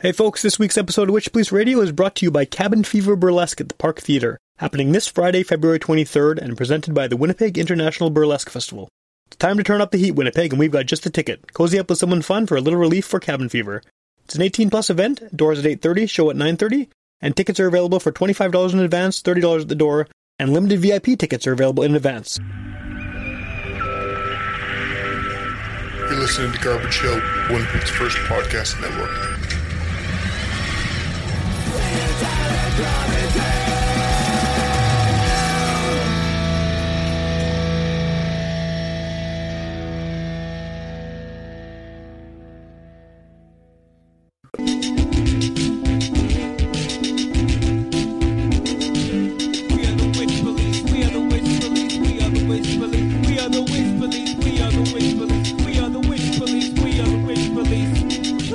Hey folks, this week's episode of Witch Police Radio is brought to you by Cabin Fever Burlesque at the Park Theatre, happening this Friday, February 23rd, and presented by the Winnipeg International Burlesque Festival. It's time to turn up the heat, Winnipeg, and we've got just the ticket. Cozy up with someone fun for a little relief for cabin fever. It's an 18 plus event, doors at 8.30, show at 9.30, and tickets are available for $25 in advance, $30 at the door, and limited VIP tickets are available in advance. You're listening to Garbage Hill, Winnipeg's first podcast network. We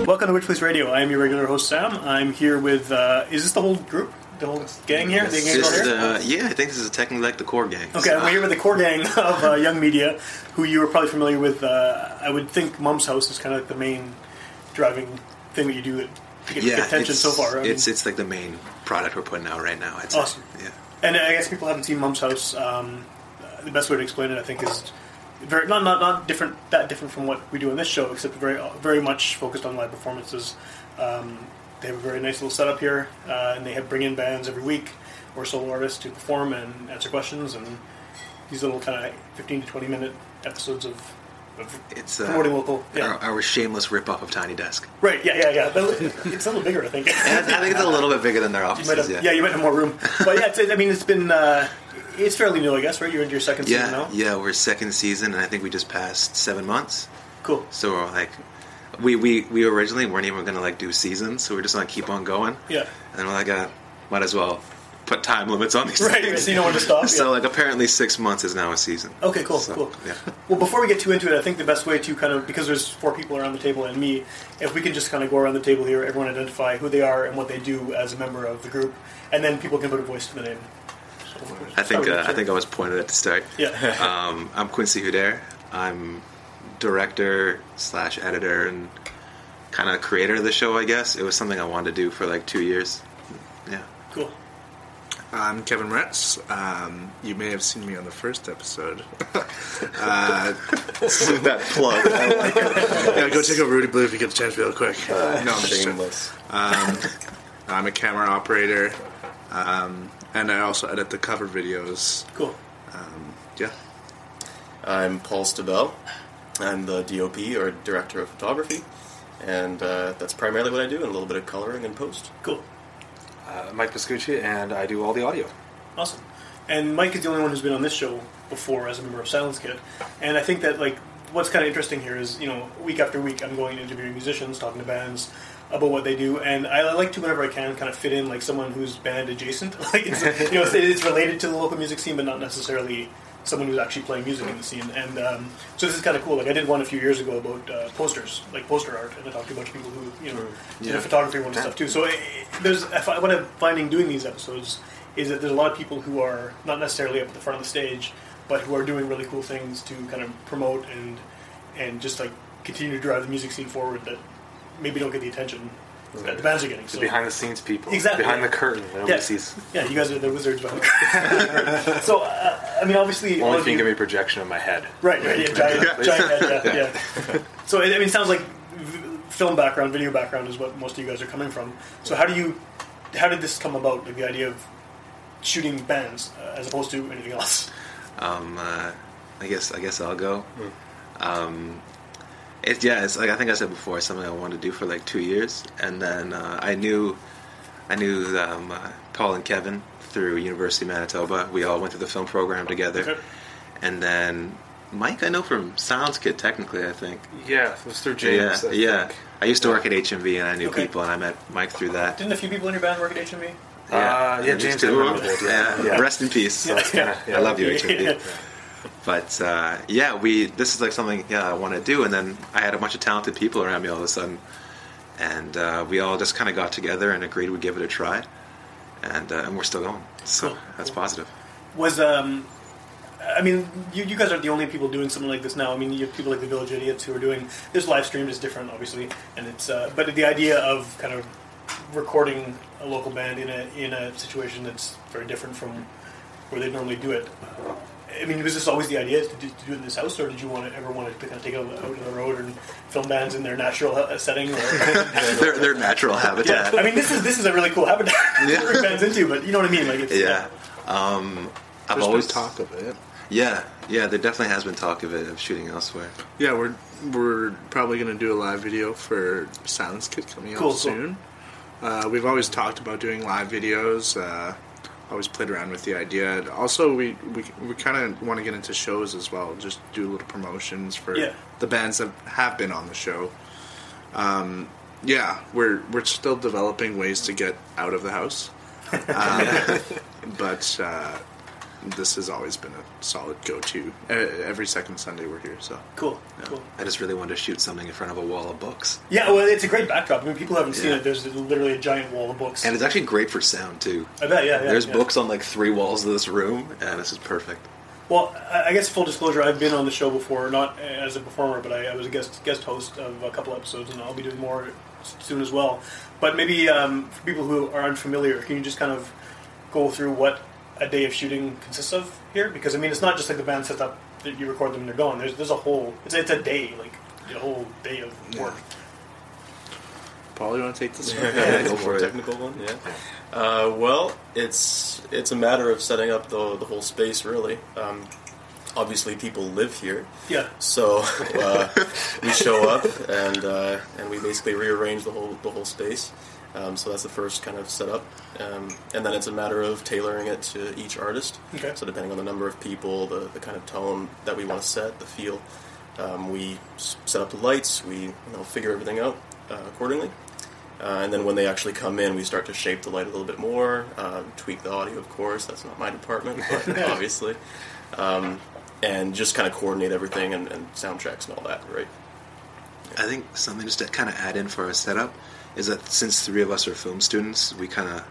Welcome to Witch Police Radio. I am your regular host, Sam. I'm here with, uh, is this the whole group? The whole gang here? The gang is here? the, yeah, I think this is technically like the core gang. Okay, we're here with the core gang of uh, Young Media, who you are probably familiar with. Uh, I would think Mum's House is kind of like the main driving thing that you do to get, yeah, attention it's, so far. I mean, it's it's like the main product we're putting out right now. I'd say. Awesome. Yeah. and I guess people haven't seen Mum's House. Um, uh, the best way to explain it, I think, is very not not not different that different from what we do in this show, except very very much focused on live performances. Um, they have a very nice little setup here, uh, and they have bring in bands every week or solo artists to perform and answer questions and these little kind of 15 to 20 minute episodes of, of It's uh, promoting local. Yeah. our, our shameless ripoff of Tiny Desk. Right, yeah, yeah, yeah. It's a little bigger, I think. I think it's a little bit bigger than their offices. have, yeah. yeah. you might have more room. But yeah, it's, I mean, it's been, uh, it's fairly new, I guess, right? You're into your second season yeah, now? yeah, we're second season, and I think we just passed seven months. Cool. So we're like, we we, we originally weren't even gonna like do seasons, so we're just gonna keep on going. Yeah. And we're like, uh, might as well put time limits on these Right, things. right, so you know when to stop, So yeah. like, apparently six months is now a season. Okay, cool, So, cool. Yeah. Well, before we get too into it, I think the best way to kind of, because there's four people around the table and me, if we can just kind of go around the table here, everyone identify who they are and what they do as a member of the group, and then people can put a voice to the name. I think uh, I think I was pointed at the start. Yeah. Um, I'm Quincy Hudair. I'm director slash editor and kind of creator of the show. I guess it was something I wanted to do for like two years. Yeah. Cool. I'm Kevin Retz. Um, you may have seen me on the first episode. uh, that plug. yeah, go check out Rudy Blue if you get the chance real quick. no, I'm just joking. Shameless. Um, I'm a camera operator, um, and I also edit the cover videos. Cool. Yeah. I'm Paul Stabell. I'm the DOP or director of photography, and uh, that's primarily what I do, and a little bit of coloring and post. Cool. Uh, Mike Pascucci, and I do all the audio. Awesome. And Mike is the only one who's been on this show before as a member of Silence Kid. And I think that like what's kind of interesting here is you know week after week I'm going and interviewing musicians, talking to bands about what they do, and I like to whenever I can kind of fit in like someone who's band adjacent. like it's, you know it's, it's related to the local music scene, but not necessarily someone who's actually playing music in the scene. And um, so this is kind of cool. Like I did one a few years ago about uh, posters, like poster art, and I talked to a bunch of people who you know did Yeah. a photography one and stuff too. So eh, there's what I'm finding doing these episodes is that there's a lot of people who are not necessarily up at the front of the stage, but who are doing really cool things to kind of promote and and just like continue to drive the music scene forward that maybe don't get the attention that the bands are getting. The So behind the scenes people. Exactly, Behind yeah. the curtain. that yeah, sees. yeah, you guys are the wizards behind the curtain. so uh, I mean, obviously, all Only of if you you, can give me a projection of my head. Right, right, yeah, giant, giant head, yeah, yeah. So I mean, it sounds like film background, video background is what most of you guys are coming from. So how do you, how did this come about? Like the idea of shooting bands uh, as opposed to anything else? Um, uh, I guess I guess I'll go. Um, it's yeah. It's like I think I said before. It's something I wanted to do for like two years, and then uh, I knew I knew um, uh, Paul and Kevin through University of Manitoba. We all went through the film program together, Okay. and then Mike I know from Sounds Kid. Technically, I think. Yeah, it was through Yeah, James. I yeah. think. I used to work at HMV, and I knew Okay. people, and I met Mike through that. Didn't a few people in your band work at HMV? Uh, yeah, James too. Did, yeah. Yeah. Rest in peace. So it's kinda, yeah. I love you, HMV. But uh, yeah, we this is like something yeah I want to do, and then I had a bunch of talented people around me all of a sudden, and uh, we all just kind of got together and agreed we'd give it a try, and uh, and we're still going. So Cool. that's positive. Was um, I mean, you, you guys are the only people doing something like this now. I mean, you have people like the Village Idiots who are doing this live stream is different, obviously, and it's uh, but the idea of kind of recording a local band in a in a situation that's very different from where they normally do it. I mean, was this always the idea to do, to do it in this house, or did you want to ever want to kind of take it out on the road and film bands in their natural uh, setting? Or, their, their natural yeah, habitat. I mean, this is this is a really cool habitat Yeah. to bring bands into, but you know what I mean? Like, it's, yeah. Um, I've There's always been talk of it. Yeah, yeah. There definitely has been talk of it of shooting elsewhere. Yeah, we're we're probably going to do a live video for Silence Kid coming Cool, out cool. soon. Uh, we've always talked about doing live videos. Uh, always played around with the idea. Also, we we, we kind of want to get into shows as well. Just do little promotions for Yeah. the bands that have been on the show. Um, yeah, we're we're still developing ways to get out of the house, um, but uh, this has always been a solid go-to. Every second Sunday we're here, so. cool, cool. I just really wanted to shoot something in front of a wall of books, Yeah, well, it's a great backdrop. I mean, people haven't seen Yeah. it. There's literally a giant wall of books. and it's actually great for sound too. I bet, yeah, yeah. There's yeah. books on like three walls of this room, and this is perfect. Well, I I guess full disclosure, I've been on the show before, not as a performer, but I, I was a guest guest host of a couple episodes, and I'll be doing more soon as well. But maybe um, for people who are unfamiliar, can you just kind of go through what a day of shooting consists of here? Because I mean, it's not just like the band sets up, that you record them and they're gone. There's there's a whole it's it's a day, like a whole day of work. Paul, you want to take this? one? Yeah, Yeah, go for more it. technical one. Yeah. Uh, well, it's it's a matter of setting up the the whole space. Really, um, obviously, people live here, Yeah, so uh, we show up and uh, and we basically rearrange the whole the whole space. Um, so that's the first kind of setup, um, and then it's a matter of tailoring it to each artist. Okay. So depending on the number of people, the, the kind of tone that we want to set, the feel, um, we set up the lights. We you know figure everything out uh, accordingly. Uh, and then when they actually come in, we start to shape the light a little bit more, um, tweak the audio, of course. That's not my department, but obviously. Um, and just kind of coordinate everything and, and sound checks and all that, right? I think something just to kind of add in for our setup is that since three of us are film students, we kind of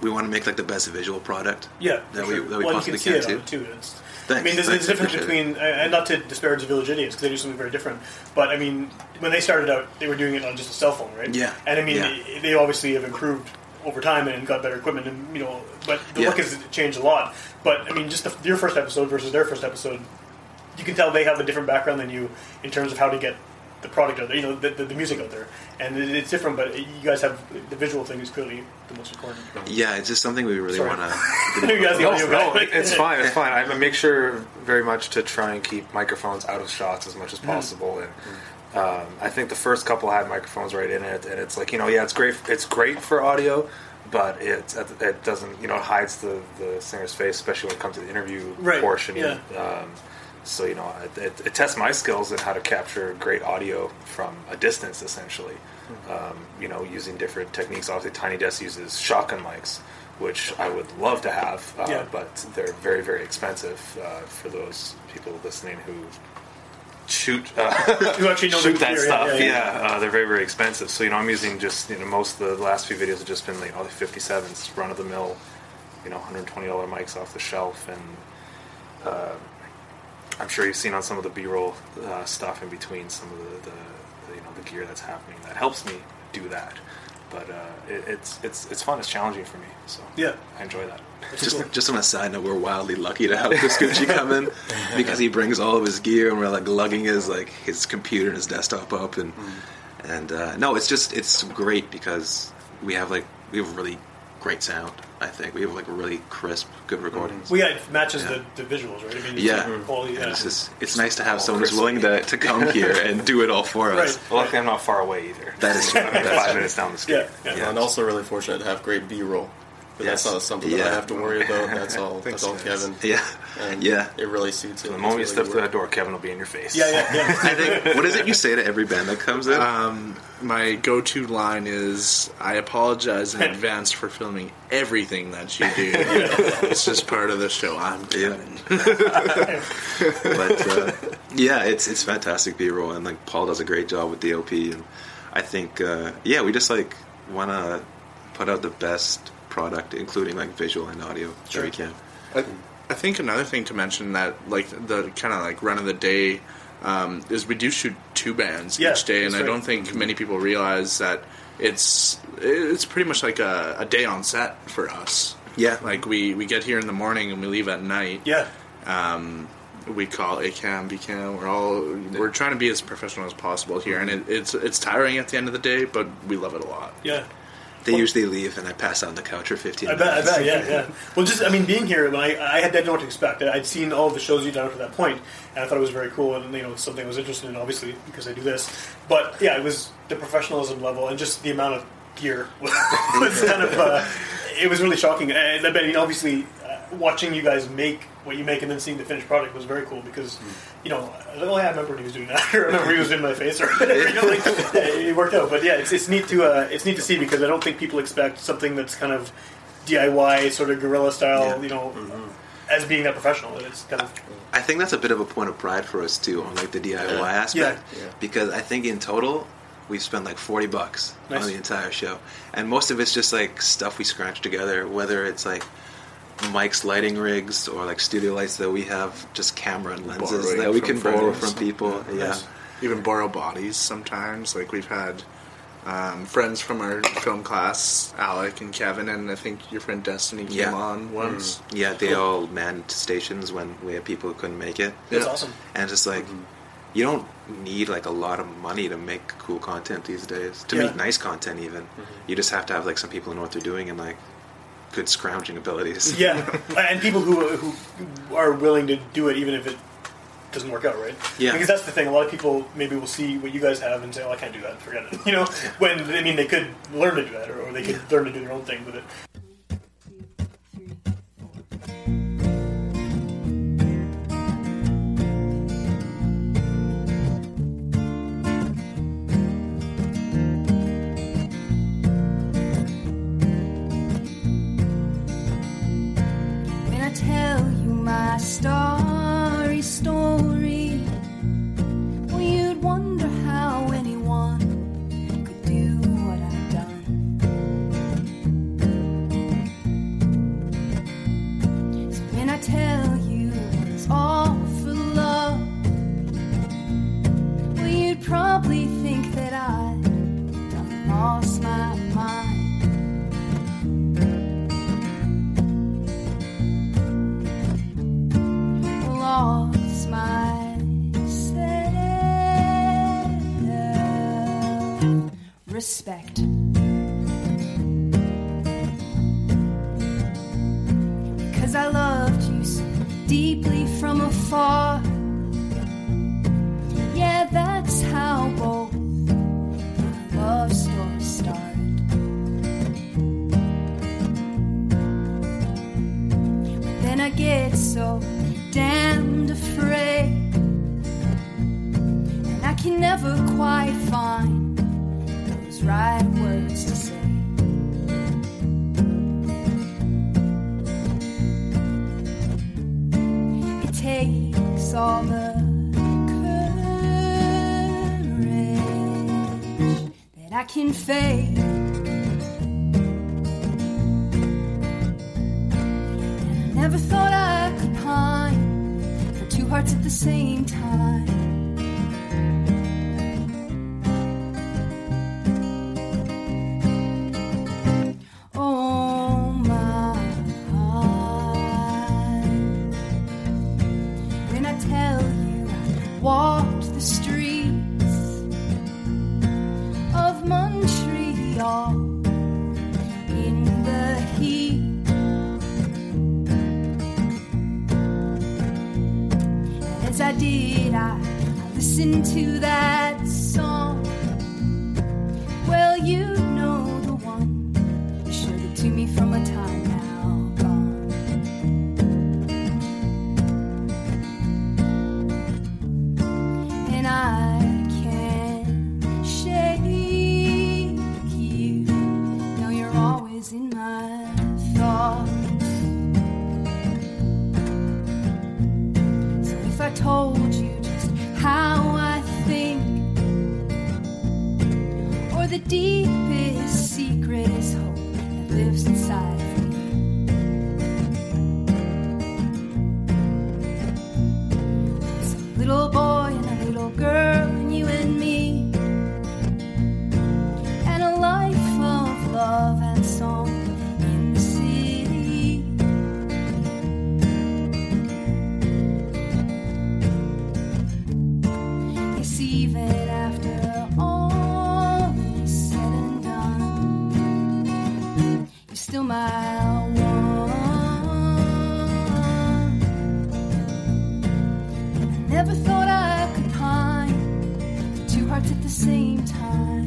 we want to make like the best visual product. yeah. That for we- that we well, possibly you can can, see it too. it. It's, I mean, there's, thanks, there's a difference between, and not to disparage the Village Idiots because they do something very different. But I mean, when they started out, they were doing it on just a cell phone, right? Yeah. And I mean, Yeah. they, they obviously have improved over time and got better equipment, and you know, but the Yeah. look has changed a lot. But I mean, just the, your first episode versus their first episode, you can tell they have a different background than you in terms of how to get the product out there, you know, the, the, the music out there, and it, it's different. But you guys have the visual thing is clearly the most important. Yeah, it's just something we really want to. you guys, No, no, it's fine. It's fine. I make sure very much to try and keep microphones out of shots as much as possible. And um, I think the first couple had microphones right in it, and it's like you know, yeah, it's great. It's great for audio, but it it doesn't you know it hides the the singer's face, especially when it comes to the interview Right, portion. yeah. Um, so you know, it, it, it tests my skills in how to capture great audio from a distance, essentially. Um, you know, using different techniques. Obviously, Tiny Desk uses shotgun mics, which I would love to have, uh, Yeah. but they're very, very expensive uh, for those people listening who shoot uh, actually know shoot that stuff. yeah, Yeah, yeah. Uh, they're very, very expensive. So you know, I'm using just you know most of the last few videos have just been like all the 57s, run of the mill, you know, 120 dollar mics off the shelf, and uh, I'm sure you've seen on some of the B-roll uh, stuff in between some of the, the, the you know the gear that's happening that helps me do that. But uh, it, it's it's it's fun. It's challenging for me. So Yeah. I enjoy that. Just, just on a side note, we're wildly lucky to have Pascucci come in because he brings all of his gear, and we're like lugging his like his computer and his desktop up, and and uh, no, it's just it's great because we have like we have really great sound. I think we have like really crisp, good recordings. Well, yeah, it matches Yeah. the, the visuals, right? I mean, it's Yeah, different quality. Yeah. it's uh, just it's nice to have someone who's willing to, to come here and do it all for us. Right. Well, luckily I'm not far away either. That is I'm that's five true. minutes down the street. yeah, yeah. Yeah. And also really fortunate to have great B-roll. But Yes. that's not something that I have to worry about. That's all. Thanks, that's all. Kevin. Yeah, And yeah. It really suits it. The moment you It's step through that door, Kevin will be in your face. Yeah, yeah, yeah. I think what is it you say to every band that comes in? Um, my go-to line is, "I apologize in advance for filming everything that you do. it's just part of the show. I'm Yeah. Kevin." but uh, yeah, it's it's fantastic B-roll, and like Paul does a great job with DOP, and I think uh, yeah, we just like want to put out the best product, including like visual and audio Sure. that we can. I, I think another thing to mention that like the kind of like run of the day um, is we do shoot two bands Yeah, each day, and that's I don't think many people realize that it's it's pretty much like a, a day on set for us. Yeah. like we we get here in the morning and we leave at night. Yeah, Um, we call A cam, B cam. We're all we're trying to be as professional as possible here, and it, it's it's tiring at the end of the day, but we love it a lot. yeah. They usually leave, and I pass out on the couch for 15 I bet, I bet, yeah, yeah. Well, just, I mean, being here, when I, I had didn't know what to expect. I'd seen all of the shows you'd done up to that point, and I thought it was very cool, and, you know, something I was interested in, obviously, because I do this. But, yeah, it was the professionalism level, and just the amount of gear was kind of, uh, it was really shocking. And I know, obviously, uh, watching you guys make what you make and then seeing the finished product was very cool, because, you know, oh, yeah, I remember when he was doing that. I remember he was in my face, or whatever, you know, like, it worked out. But, yeah, it's, it's neat to, uh, it's neat to see, because I don't think people expect something that's kind of DIY sort of guerrilla style, Yeah. you know, as being that professional. It's kind of I think that's a bit of a point of pride for us too on like the DIY Yeah. aspect Yeah. Yeah. because I think in total we've spent like 40 bucks Nice. on the entire show and most of it's just like stuff we scratched together whether it's like Mike's lighting rigs or like studio lights that we have just camera and lenses Borrowing that we can borrow from people yeah Nice. even borrow bodies sometimes. Like we've had um, friends from our film class, Alec and Kevin, and I think your friend Destiny came Yeah. on mm. once. yeah they all manned stations when we had people who couldn't make it that's Yeah. awesome. and it's just like mm-hmm. you don't need like a lot of money to make cool content these days to Yeah. make nice content even mm-hmm. you just have to have like some people who know what they're doing and like good scrounging abilities Yeah, and people who who are willing to do it even if it doesn't work out, right? Yeah. Because that's the thing. A lot of people maybe will see what you guys have and say, "Oh, I can't do that. Forget it." You know, when I mean they could learn to do that, or, or they could learn to do their own thing with it. My starry story, well, you'd wonder how anyone could do what I've done. So when I tell you it was all for love, well, you'd probably think that I'd done lost my Respect. Because I loved you so deeply from afar. Yeah, that's how both love stories started. Then I get so damned afraid. And I can never quite find right words to say. It takes all the courage that I can fake. I never thought I could pine for two hearts at the same time. Still my one. Never thought I could pine two hearts at the same time.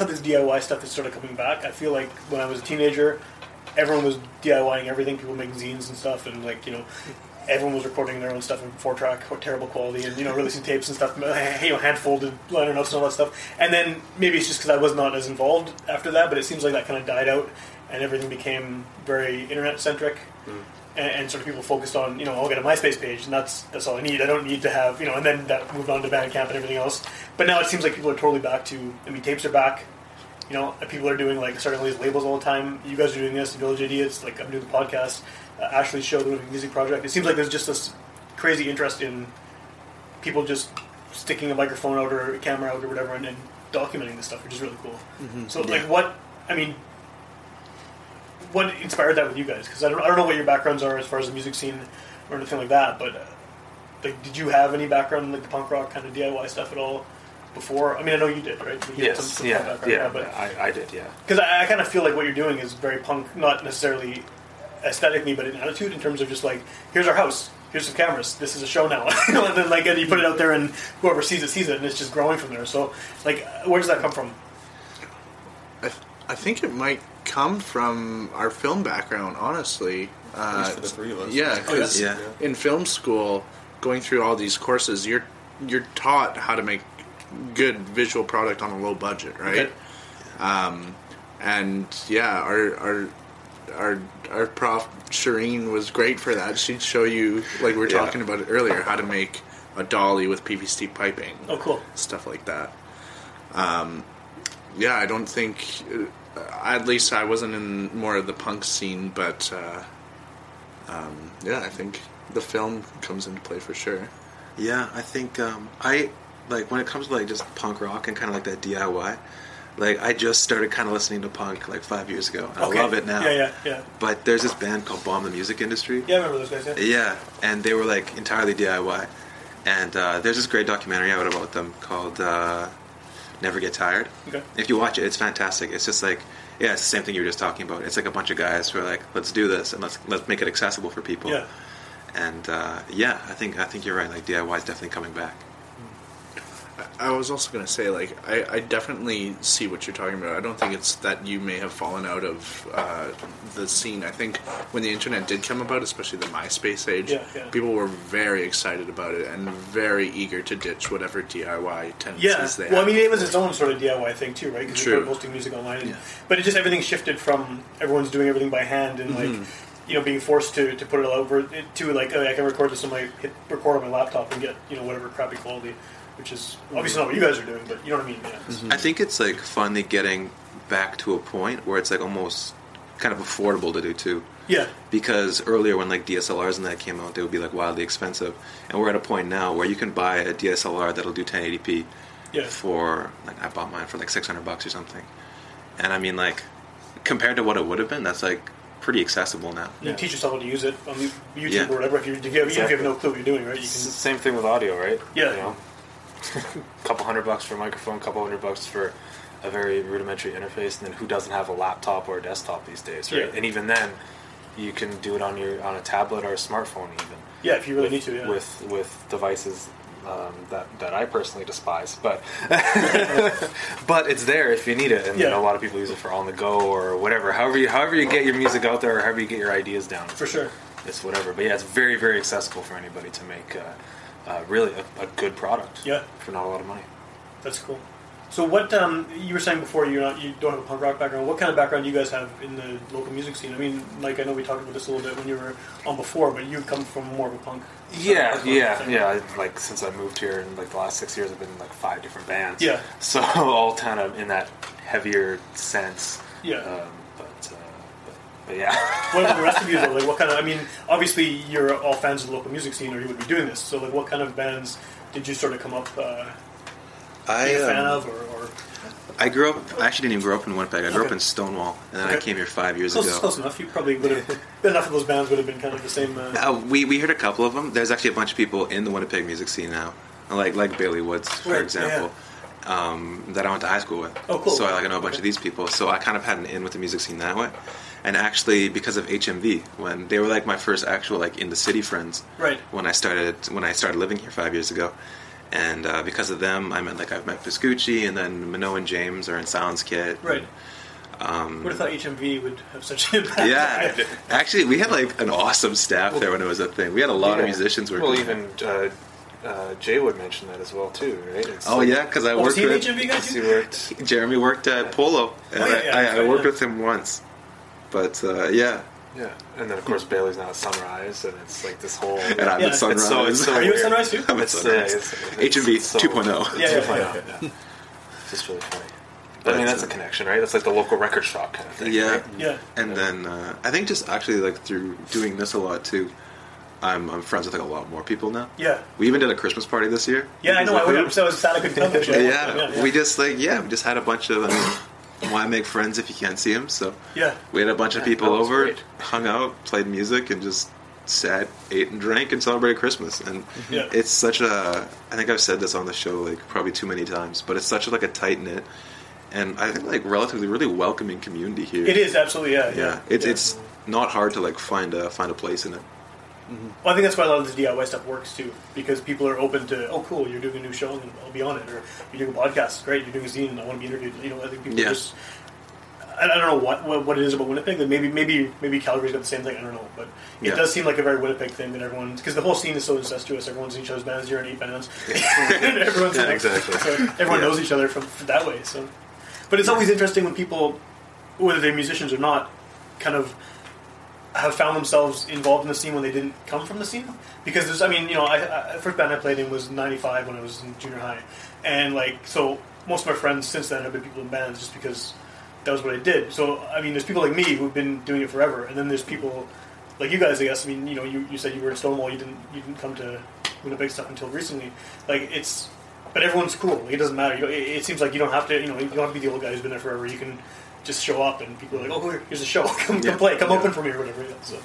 How this DIY stuff is sort of coming back. I feel like when I was a teenager, everyone was DIYing everything. People making zines and stuff, and like you know, everyone was recording their own stuff in four track, terrible quality, and you know, releasing tapes and stuff. You know, hand folded liner notes and all that stuff. And then maybe it's just because I was not as involved after that, but it seems like that kind of died out, and everything became very internet centric. Hmm. And, and sort of people focused on, you know, I'll get a MySpace page, and that's that's all I need. I don't need to have, you know, and then that moved on to Bandcamp and everything else. But now it seems like people are totally back to. I mean, tapes are back you know, people are doing like starting all these labels all the time. You guys are doing this, the Village Idiots. Like I'm doing the podcast, uh, Ashley's show, the music project. It seems like there's just this crazy interest in people just sticking a microphone out or a camera out or whatever and, and documenting this stuff, which is really cool. So, like, what? I mean, what inspired that with you guys? Because I don't, I don't know what your backgrounds are as far as the music scene or anything like that. But uh, like, did you have any background in like the punk rock kind of DIY stuff at all? Before, I mean, I know you did, right? You had some- Yes, some yeah, background, yeah, but I, I did, yeah. because I, I kind of feel like what you're doing is very punk, not necessarily aesthetically, but in attitude, in terms of just like, here's our house, here's some cameras, this is a show now, and then like, and you put it out there, and whoever sees it sees it, and it's just growing from there. So, like, where does that come from? I, th- I think it might come from our film background, honestly. Uh, least for the three of us. Yeah, Oh, yeah? because Yeah. in film school, going through all these courses, you're you're taught how to make good visual product on a low budget, right? Okay. And yeah, our our our our prof Shireen was great for that. She'd show you, like we were Yeah. talking about it earlier, how to make a dolly with PVC piping Oh, cool. stuff like that. Um, yeah, I don't think, uh, at least I wasn't in more of the punk scene, but uh, um, yeah, I think the film comes into play for sure. Yeah, I think um, I like when it comes to like just punk rock and kind of like that DIY. Like I just started kind of listening to punk like five years ago. And Okay. I love it now. Yeah, yeah, yeah. But there's this band called Bomb the Music Industry. Yeah, I remember those guys. Yeah. Yeah, and they were like entirely DIY. And uh, there's this great documentary out about them called uh, Never Get Tired. Okay. If you watch it, it's fantastic. It's just like, yeah, it's the same thing you were just talking about. It's like a bunch of guys who are like, let's do this and let's let's make it accessible for people. Yeah. And uh, yeah, I think I think you're right. Like DIY is definitely coming back. I was also going to say, like, I, I definitely see what you're talking about. I don't think it's that you may have fallen out of uh, the scene. I think when the internet did come about, especially the MySpace age, Yeah, yeah. people were very excited about it and very eager to ditch whatever DIY tendencies Yeah. they Well, I mean, it was its own sort of DIY thing too, right? Because True. you're posting music online, and, Yeah. but it just everything shifted from everyone's doing everything by hand and like you know being forced to, to put it all over to like oh, I can record this on my hit record on my laptop and get you know whatever crappy quality, which is obviously not what you guys are doing, but you know what I mean? Yeah. It's- I think it's like finally getting back to a point where it's like almost kind of affordable to do too. Yeah. Because earlier when like DSLRs and that came out, they would be like wildly expensive, and we're at a point now where you can buy a DSLR that'll do 1080p Yeah. for like I bought mine for like 600 bucks or something, and I mean like compared to what it would have been, that's like pretty accessible now. You can teach yourself how to use it on YouTube Yeah. or whatever. If you, if you, have, even if you have no clue what you're doing, right? You It's the can. same thing with audio, right? Yeah. You know, couple hundred bucks for a microphone, a couple hundred bucks for a very rudimentary interface, and then who doesn't have a laptop or a desktop these days, right? Yeah. And even then, you can do it on your on a tablet or a smartphone, even. Yeah, if you really with, need to. Yeah. with with devices um, that that I personally despise, but but it's there if you need it, and you Yeah. know, a lot of people use it for on the go or whatever. However you however you get your music out there, or however you get your ideas down. For sure. it's whatever. But yeah, it's very very accessible for anybody to make uh, uh, really a, a good product. Yeah. for not a lot of money. That's cool. So what um, you were saying before you're not you don't have a punk rock background. What kind of background do you guys have in the local music scene? I mean, like I know we talked about this a little bit when you were on before, but you come from more of a punk. Yeah, yeah, yeah. I- Like since I moved here in like the last six years, I've been in like five different bands. Yeah. So all kind of in that heavier sense. Yeah. Um, but but yeah. What about the rest of you though? Like, what kind of? I mean, obviously you're all fans of the local music scene, or you would be doing this. So, like, what kind of bands did you sort of come up uh, I being a fan um, of, or, or I grew up. I actually didn't even grow up in Winnipeg. I grew up in Stonewall, and then I came here five years close, ago. close enough? You probably would have. enough of those bands would have been kind of the same. Uh, Uh, we we heard a couple of them. There's actually a bunch of people in the Winnipeg music scene now, like like Bailey Woods, for Right, example, um, that I went to high school with. Oh, cool. So I like I know a bunch Okay. of these people. So I kind of had an in with the music scene that way. And actually, because of HMV, when they were like my first actual like in the city friends, Right. When I started when I started living here five years ago, and uh, because of them, I met like I've met Pascucci, and then Minoa and James are in Silence Kit. right. Um, Would have thought HMV would have such an impact. yeah, actually, we had like an awesome staff there when it was a thing. We had a lot of musicians working. Well, even uh, uh, Jay would mention that as well too, right? It's Oh like- yeah, because I Oh, worked with HMV guy He too? worked. Jeremy worked at Polo, and Oh, yeah, I, yeah, I, that's I worked yeah. with him once. But uh, yeah, Yeah, and then of course Bailey's now at Sunrise, and it's like this whole. and I'm Yeah. at Sunrise. It's so, it's so Are you at weird. Sunrise too? I'm at It's, uh, Sunrise. it's- it's HMV 2.0. Yeah, yeah, 2.0, yeah. yeah. It's just really funny. But I mean, that's a connection, right? That's like the local record shop kind of thing. Yeah. right? Yeah. And then uh, I think just actually like through doing this a lot too, I'm, I'm friends with like a lot more people now. Yeah. We even did a Christmas party this year. Yeah, I know. I, Because so I was sad I couldn't come yeah, yeah, yeah. we just like yeah, we just had a bunch of. I mean, why make friends if you can't see them? So Yeah. we had a bunch of people over, great. hung out, played music, and just sat, ate, and drank, and celebrated Christmas. And mm-hmm. Yeah. it's such a. I think I've said this on the show like probably too many times, but it's such a, like a tight knit, and I think like relatively really welcoming community here. It is absolutely yeah. Yeah, Yeah, it's yeah. it's not hard to like find a find a place in it. Mm-hmm. Well, I think that's why a lot of this DIY stuff works too, because people are open to, oh, cool, you're doing a new show, and I'll be on it, or you're doing a podcast, great, you're doing a zine, and I want to be interviewed. You know, I think people just, I, I don't know what, what what it is about Winnipeg. That maybe maybe maybe Calgary's got the same thing. I don't know, but it Yeah. does seem like a very Winnipeg thing that everyone, because the whole scene is so incestuous. Everyone's in each other's bands. You're in eight bands. and everyone's Yeah, exactly. So everyone Yeah. knows each other from, from that way. So, but it's always interesting when people, whether they're musicians or not, kind of have found themselves involved in the scene when they didn't come from the scene. Because there's, I mean, you know, I, I first band I played in was '95 when I was in junior high, and like, so most of my friends since then have been people in bands just because that was what I did. So I mean, there's people like me who've been doing it forever, and then there's people like you guys. I guess. I mean, you know, you, you said you were in Stonewall. You didn't you didn't come to Winnipeg stuff until recently. Like it's, but everyone's cool. Like, it doesn't matter. You, it, it seems like you don't have to. You know, you don't have to be the old guy who's been there forever. You can just show up, and people are like, "Oh, here's a show. come, Yeah. come play. Come Yeah. open for me or whatever." Yeah, so.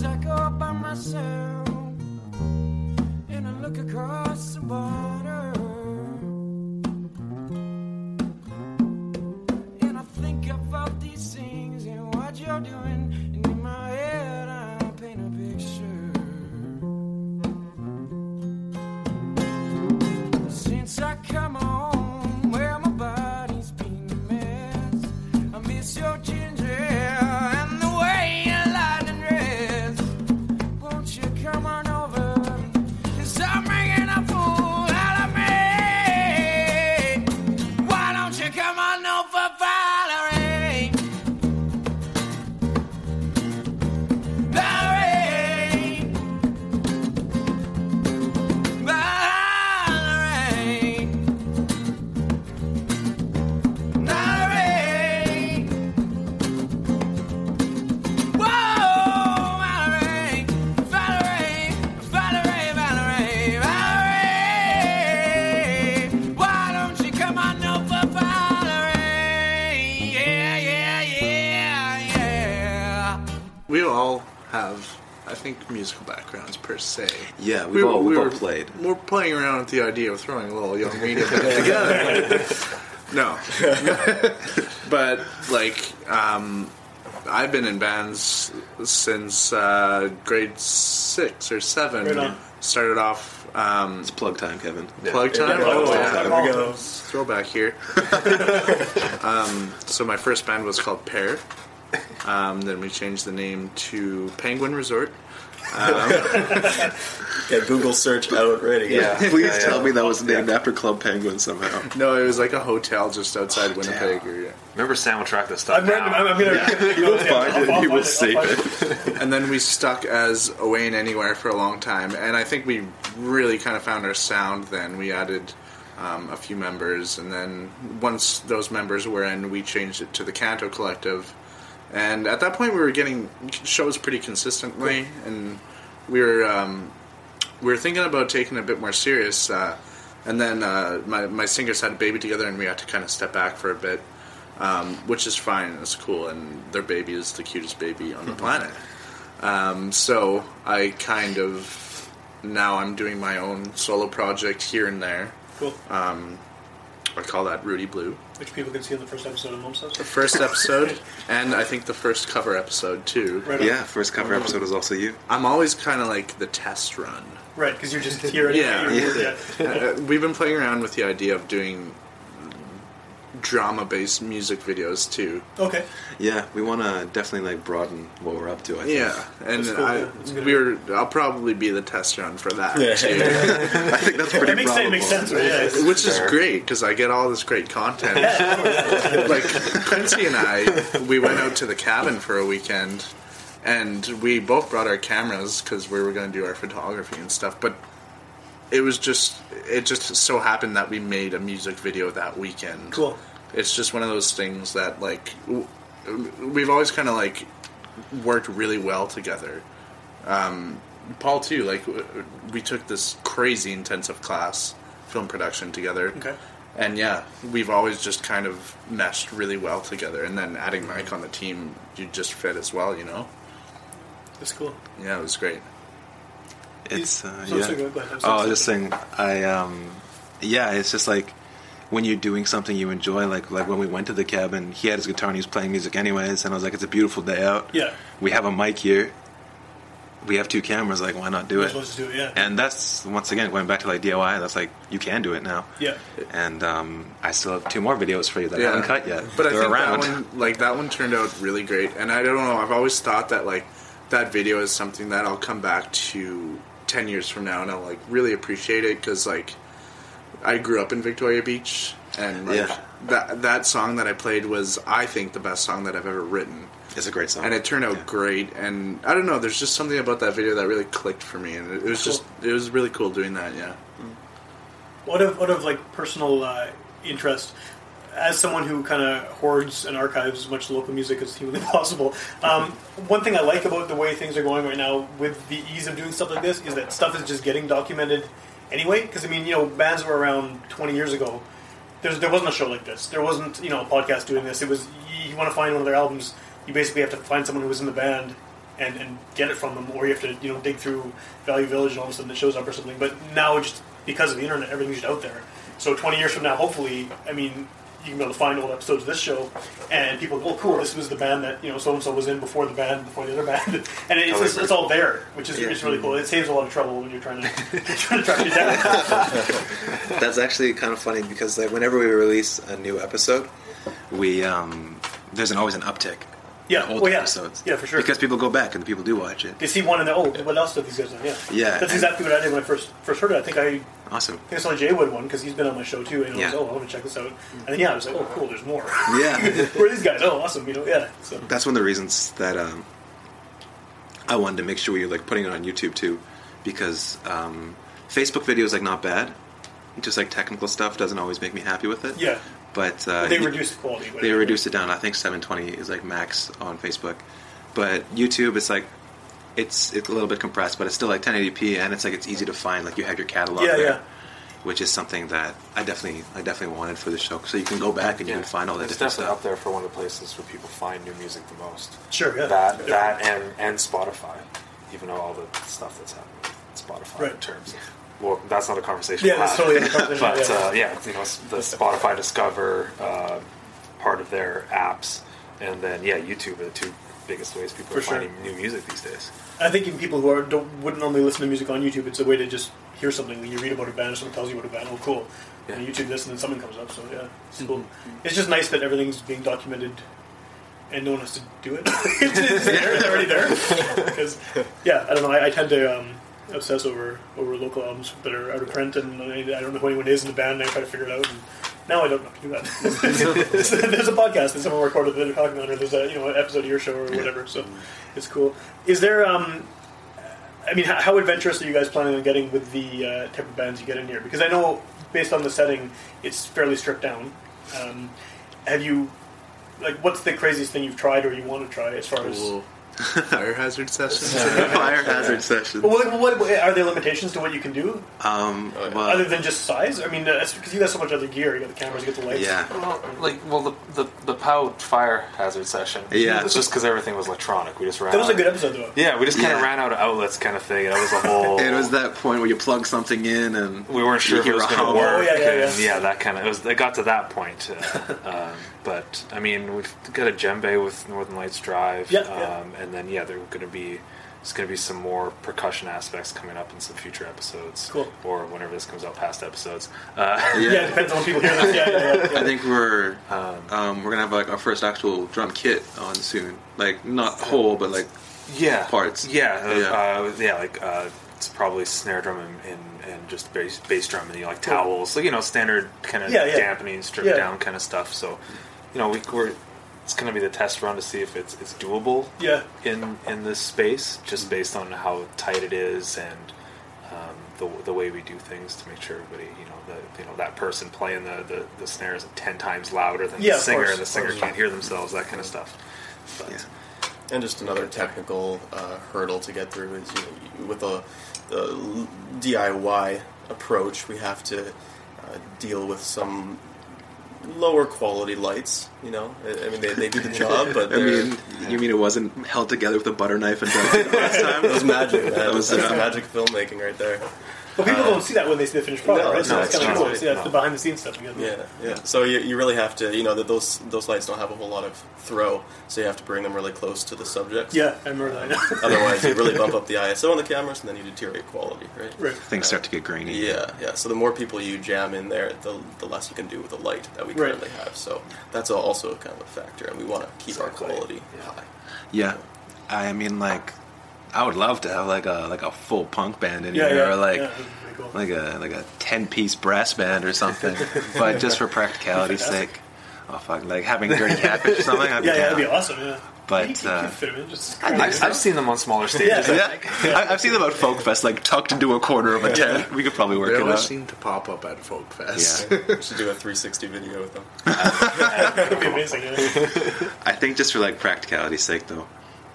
I go up by myself and I look across the water. Yeah, we've all- we've all played. We're playing around with the idea of throwing a little young media together. no, but like, um, I've been in bands since uh, grade six or seven. Right on. Started off um, It's plug time, Kevin. plug time. Yeah, Oh, yeah, yeah. there we go. Throwback here. um, so my first band was called Pear. Um, then we changed the name to Penguin Resort. Get Google search out ready. Yeah. Please Yeah, tell yeah. me that was named after Club Penguin somehow. No, it was like a hotel just outside Winnipeg. Or, yeah. Remember Sam will track this stuff I'm, down. I'm, I'm gonna. He will find it. He will I'll save find it. And then we stuck as Away and Anywhere for a long time. And I think we really kind of found our sound then. We added um, a few members. And then once those members were in, we changed it to the Canto Collective. And at that point, we were getting shows pretty consistently. And we were. Um, we were thinking about taking it a bit more serious, uh, and then uh, my my singers had a baby together, and we had to kind of step back for a bit, um, which is fine. It's cool, and their baby is the cutest baby on the planet. Um, so I kind of now I'm doing my own solo project here and there. Cool. I call that Rudy Blue. Which people can see in the first episode of Mom's House. The first episode, and I think the first cover episode too. Right on. Yeah, first cover episode was also you. I'm always kind of like the test run. Right, because you're just here. anyway. Yeah. Yeah. Uh, we've been playing around with the idea of doing drama-based music videos too. Okay. Yeah, we want to definitely like broaden what we're up to. I think. Yeah, and cool, I, yeah. That's a good we're I'll probably be the test run for that Yeah. too, I think that's pretty It makes, sense, it makes sense, right? Yeah. it's- which is great because I get all this great content. like Quincy and I, we went out to the cabin for a weekend, and we both brought our cameras because we were going to do our photography and stuff. But it was just it just so happened that we made a music video that weekend. Cool. it's just one of those things that like w- we've always kind of like worked really well together um, paul too like w- we took this crazy intensive class film production together Okay. and yeah we've always just kind of meshed really well together and then adding mike on the team you just fit as well you know That's cool. yeah it was great It's uh, So- yeah. so go- go ahead. I'm oh. I was just saying. I um, yeah. It's just like when you're doing something you enjoy. Like like when we went to the cabin, he had his guitar and he was playing music anyways, and I was like, it's a beautiful day out. Yeah. We have a mic here. We have two cameras. Like, why not do You're it? supposed to do it, yeah. And that's once again going back to like DIY. That's like you can do it now. Yeah. And um, I still have two more videos for you that I haven't cut yet. But I They're think around. that one, like that one, turned out really great. And I don't know. I've always thought that like that video is something that I'll come back to ten years from now, and I'll like really appreciate it because like I grew up in Victoria Beach, and like Yeah. that that song that I played was, I think, the best song that I've ever written, It's a great song. and it turned out Yeah. great. And I don't know, there's just something about that video that really clicked for me, and it, it was just, it was really cool doing that. Yeah. What of what of like personal uh, interest? As someone who kind of hoards and archives as much local music as humanly possible, um, one thing I like about the way things are going right now with the ease of doing stuff like this is that stuff is just getting documented anyway. Because I mean, you know, bands were around 20 years ago. There's, there wasn't a show like this. There wasn't, you know, a podcast doing this. It was you, you want to find one of their albums, you basically have to find someone who was in the band and, and get it from them, or you have to, you know, dig through Value Village and all of a sudden it shows up or something. But now, just because of the internet, everything's just out there. So 20 years from now, hopefully, I mean, you can be able to find old episodes of this show, and people go, "Oh, cool! This was the band that you know so and so was in before the band, before the other band," and it's, it's, it's all there, which is it's really cool. It saves a lot of trouble when you're trying to trying to track it down. That's actually kind of funny because like whenever we release a new episode, we um, there's an, always an uptick. Yeah, old well, yeah. episodes. Yeah, for sure. Because people go back and the people do watch it. They see one and they're, oh, what else did these guys do? Yeah, Yeah, That's exactly what I did when I first first heard it. I think I Awesome. I think I saw Jay Wood one because he's been on my show too, and I Yeah. was oh, I want to check this out. And then yeah, I was like, oh, cool, there's more. Yeah. Where are these guys? Oh, awesome. You know, yeah. So That's one of the reasons that um, I wanted to make sure we were like putting it on YouTube too, because um, Facebook videos like not bad. Just like technical stuff doesn't always make me happy with it. yeah, But uh, they reduce the quality. They whatever. reduced it down. I think 720 is like max on Facebook, but YouTube it's like it's it's a little bit compressed, but it's still like 1080p, and it's like it's easy to find. Like you have your catalog Yeah, there, yeah. which is something that I definitely I definitely wanted for the show. So you can go back and you can find all that It's different definitely stuff. up there for one of the places where people find new music the most. Sure, yeah. That Yeah. that and and Spotify, even though all the stuff that's happening with Spotify in terms of well, that's not a conversation. Yeah, that's totally a conversation, but yeah. uh, yeah, you know, the Spotify Discover uh, part of their apps, and then yeah, YouTube are the two biggest ways people For are sure. finding new music these days. I think in people who are don't wouldn't normally listen to music on YouTube, it's a way to just hear something. When you read about a band, or someone tells you about a band. Oh, cool. Yeah. And YouTube this, and then something comes up. So yeah, it's cool. It's just nice that everything's being documented, and no one has to do it. it's, it's there, it's already there. Because yeah, I don't know. I, I tend to um, obsess over over local albums that are out of print, and I, don't know who anyone is in the band. and I try to figure it out. And now I don't have to do that. there's a podcast that someone recorded that they're talking about, or there's a you know an episode of your show or whatever. So it's cool. Is there um, I mean, how, how adventurous are you guys planning on getting with the uh, type of bands you get in here? Because I know, based on the setting, it's fairly stripped down. Um, have you, like, what's the craziest thing you've tried or you want to try as far as? Cool. Fire hazard sessions. Fire hazard session. Well, what, what, what- are there limitations to what you can do Um, other than just size? I mean, because you got so much other gear. You got the cameras, you got the lights. yeah. Well, like well, the the, the POW fire hazard session. Yeah. it's just because everything was electronic. We just ran. That was a good episode, though. Yeah, we just kind of Yeah. ran out of outlets, kind of thing. And it was a whole. It was that point where you plug something in and we weren't sure if it was going to work. Oh, yeah, yeah, and yeah. that kind of it was. It got to that point, uh, um, but I mean, we've got a djembe with Northern Lights Drive, Yeah, um, yeah. And then yeah, there are going to be there's going to be some more percussion aspects coming up in some future episodes, Cool. or whenever this comes out, past episodes. Uh, Yeah, it depends on people hear this. Yeah, yeah, yeah. yeah. I think we're um, we're gonna have like our first actual drum kit on soon. Like not whole, but like yeah, Parts. Yeah, uh, Yeah. Uh, yeah, like uh, it's probably snare drum and, and, and just bass, bass drum and you know, like towels, like you know, standard kind of Yeah, yeah. dampening, stripped Yeah. down kind of stuff. So, you know, we, we're it's going to be the test run to see if it's it's doable yeah. in in this space, just based on how tight it is and um, the the way we do things to make sure everybody, you know, the you know that person playing the the, the snare is ten times louder than Yeah, the singer, course, and the singer course. can't hear themselves, that kind of stuff. But, Yeah. And just another technical uh, hurdle to get through is you know, with a, the DIY approach, we have to uh, deal with some lower quality lights. You know, I, I mean they, they do the job, but I they're- mean, you mean it wasn't held together with a butter knife and duct tape last time? that was magic. Man. That was, That's uh, magic filmmaking right there. But people uh, don't see that when they see the finished product, no, right? So no, that's it's kind of not. cool. Yeah, it's the behind the scenes stuff. You got Yeah, yeah. So you, you really have to, you know, that those those lights don't have a whole lot of throw, so you have to bring them really close to the subject. Yeah, I remember that. Um, otherwise, you really bump up the ISO on the cameras, and then you deteriorate quality, right? right. Things uh, start to get grainy. Yeah, yeah. So the more people you jam in there, the, the less you can do with the light that we Right. currently have. So that's also kind of a factor, and we want to keep our quality Yeah. high. Yeah, I mean, like, I would love to have like a like a full punk band in Yeah, here, yeah. or like yeah, that'd be pretty cool. like a like a ten piece brass band or something. but just for practicality's Fantastic. sake, oh fuck, like having dirty catfish or something. I'd Yeah, yeah, that'd be awesome. Yeah, But, you, you uh, could in. I've, I've seen them on smaller stages. Yeah. Yeah, I, I've seen them at Folk Fest, like tucked into a corner of a tent. We could probably work They it always out. seem to pop up at Folk Fest. Yeah. We should do a 360 video with them. that'd be amazing. Yeah. I think just for like practicality's sake, though,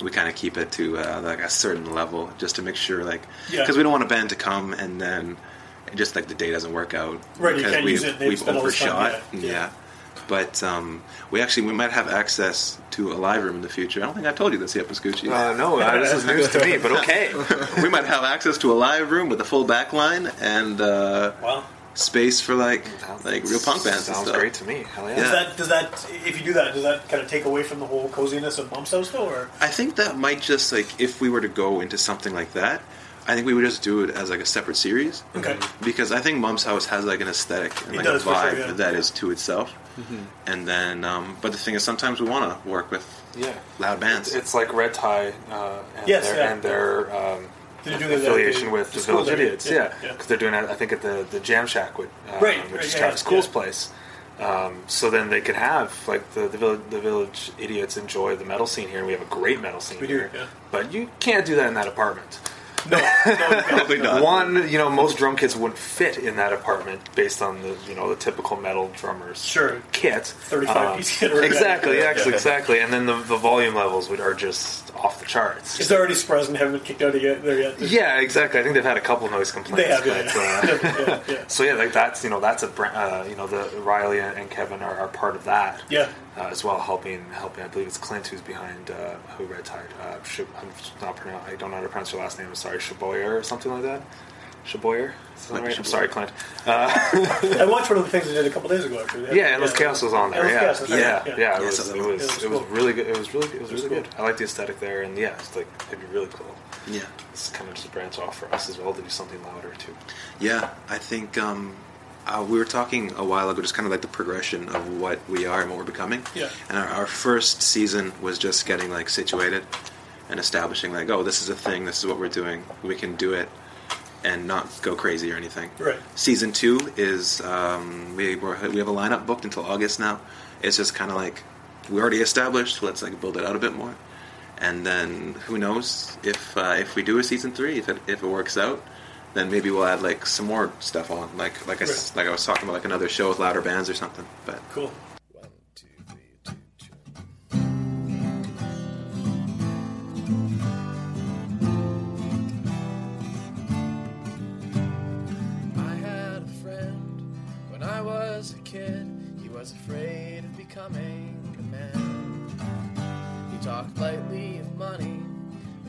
we kind of keep it to uh, like a certain level, just to make sure, like, Yeah. because we don't want a band to come and then just like the day doesn't work out Right, you because can't we've use it, we've spent all this time, overshot. yeah, Yeah. yeah. But um, we actually we might have access to a live room in the future. I don't think I told you this yet, Pascucci. Uh, no, uh, this is news to me, but okay. we might have access to a live room with a full back line and uh, Wow. Space for like like real punk bands. and Sounds stuff. great to me. Hell yeah. Does that does that if you do that does that kind of take away from the whole coziness of Mom's House though? Or I think that might just like if we were to go into something like that, I think we would just do it as like a separate series. okay, Because I think Mum's House has like an aesthetic and It like does, a for sure, vibe yeah. that is to itself. And then, um, but the thing is, sometimes we want to work with yeah. loud bands. It's like Red Tide uh, and Yes, their, yeah. and their um, They're doing the- affiliation the- with the the, Village there, Idiots. yeah, Yeah, yeah. because they're doing it. I think at the the Jam Shack, with, um, Right, which right, is yeah, Travis Cool's yeah. place. Um, so then they could have like the the village, the village idiots enjoy the metal scene here, and we have a great metal scene We do, here. yeah. But you can't do that in that apartment. No, no, Probably not. One, you know, most drum kits wouldn't fit in that apartment based on the you know the typical metal drummers Sure. kit. 35 piece kit exactly, Yeah, actually, yeah. exactly. And then the, the volume levels would, are just off the charts. Is there already surprised and haven't been kicked out of yet there yet? Yeah, exactly. I think they've had a couple noise complaints. They have, but, yeah. uh, yeah, yeah. so yeah, like that's you know that's a bra- uh, you know the Riley and and Kevin are, are part of that. Yeah. Uh, as well, helping helping. I believe it's Clint who's behind uh, who Red Tide. Uh, Sh- I'm not pronounce. I don't know how to pronounce your last name. I'm sorry, Shaboyer or something like that. Shaboyer. Is that right? I'm sorry, Clint. I watched one of the things they did a couple days ago. Actually, Yeah, Endless Chaos was on there. Yeah, Chaos, that's right, yeah, yeah. yeah. It Yeah, was, it that was, was it was cool. really good. It was really, it was really cool. good. I like the aesthetic there, and yeah, it's like it'd be really cool. yeah, It's kind of just a branch off for us as well to do something louder too. yeah. I think um, uh, we were talking a while ago, just kind of like the progression of what we are and what we're becoming. Yeah. And our, our first season was just getting like situated and establishing like, oh, this is a thing. This is what we're doing. We can do it and not go crazy or anything. Right. Season two is um, we we're, we have a lineup booked until August now. It's just kind of like we already established. Let's like build it out a bit more, and then who knows if uh, if we do a season three, if it if it works out, then maybe we'll add like some more stuff on, like like I s Right. like I was talking about like another show with louder bands or something. But Cool. One, two, three, two, two. I had a friend when I was a kid. He was afraid of becoming a man. He talked lightly of money,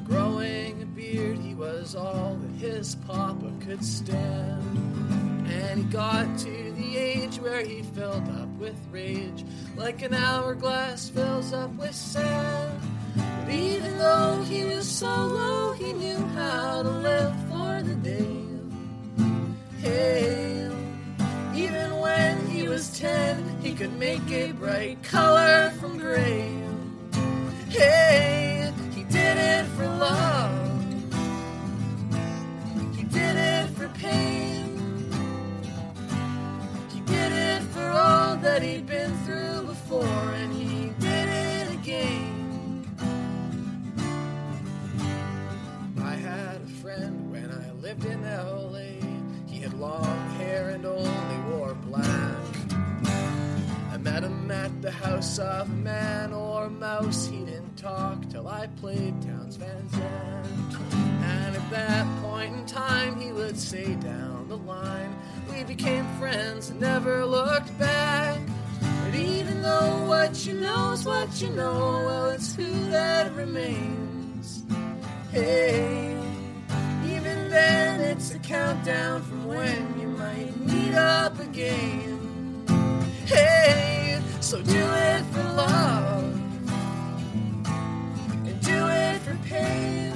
growing a beard. He was all that his papa could stand. And he got to the age where he filled up with rage, like an hourglass fills up with sand. But even though he was so low, he knew how to live for the day. Hey, even when he was ten, he could make a bright color from gray. Hey, he did it for love. Did it for pain. He did it for all that he'd been through before, and he did it again. I had a friend when I lived in LA. He had long hair and only wore black. I met him at the house of man or mouse. He didn't talk till I played Townes Van Zandt. At that point in time, he would say down the line, we became friends and never looked back. But even though what you know is what you know, well, it's who that remains. Hey, even then, it's a countdown from when you might meet up again. Hey, so do it for love and do it for pain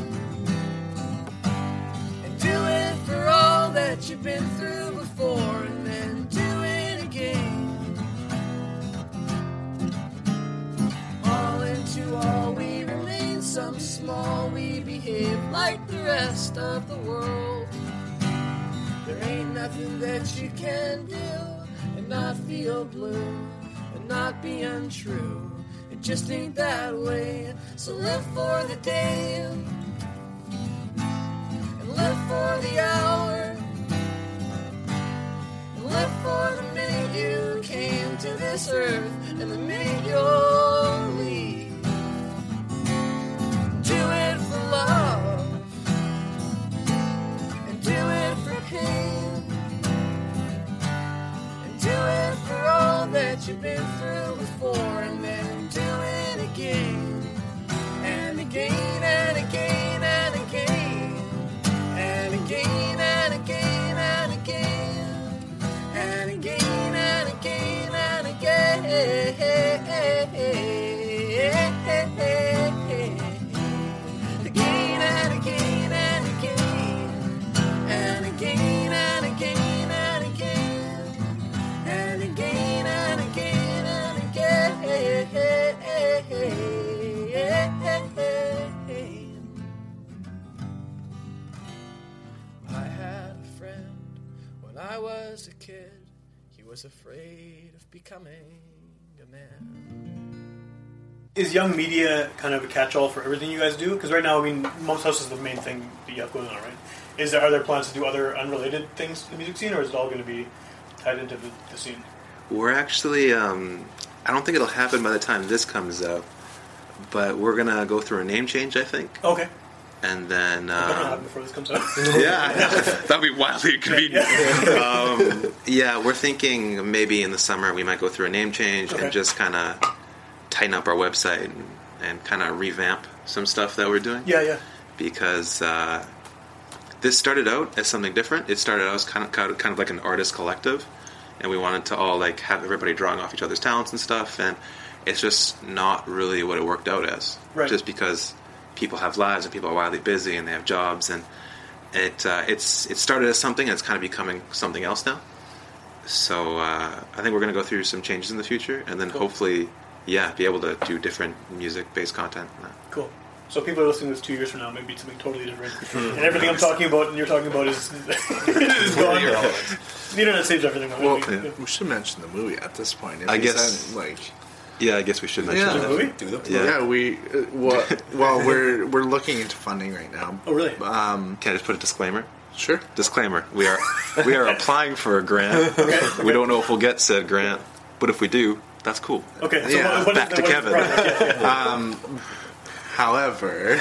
that you've been through before and then do it again. All into all, we remain some small, we behave like the rest of the world. There ain't nothing that you can do and not feel blue, and not be untrue. It just ain't that way. So live for the day and live for the hour live for the minute you came to this earth and the minute you'll leave. Do it for love and do it for pain and do it for all that you've been through before and then do it again and again and again and again and again was afraid of becoming a man. Is young media kind of a catch-all for everything you guys do? Because right now, I mean, Mom's House is the main thing that you have going on, right? Is there are there plans to do other unrelated things to the music scene, or is it all going to be tied into the, the scene? We're actually, um, I don't think it'll happen by the time this comes out, but we're gonna go through a name change, I think, Okay, and then that'll happen um, before this comes out. yeah, that'd be wildly inconvenient. um, yeah, we're thinking maybe in the summer we might go through a name change Okay. and just kind of tighten up our website and, and kind of revamp some stuff that we're doing. yeah, yeah. because uh, this started out as something different. It started out as kind of kind of kind of like an artist collective, and we wanted to all like have everybody drawing off each other's talents and stuff. And it's just not really what it worked out as. Right. Just because people have lives and people are wildly busy and they have jobs, and it uh, it's it started as something and it's kind of becoming something else now. So uh, I think we're going to go through some changes in the future, and then hopefully, yeah, be able to do different music-based content. Cool. So people are listening to this two years from now, maybe it's something totally different, and everything I'm talking about and you're talking about is, is gone. The internet saves everything. Well, Yeah. we should mention the movie at this point. If I guess- said, like Yeah, I guess we should mention Yeah. that. movie? Do them. Yeah. yeah, we uh, well, well we're we're looking into funding right now. Oh, really? Um, Can I just put a disclaimer? sure. Disclaimer: We are we are applying for a grant. We don't know if we'll get said grant, but if we do, that's cool. Okay. So Yeah, what, what is back the, to what is the Kevin. project? Yeah, yeah. However,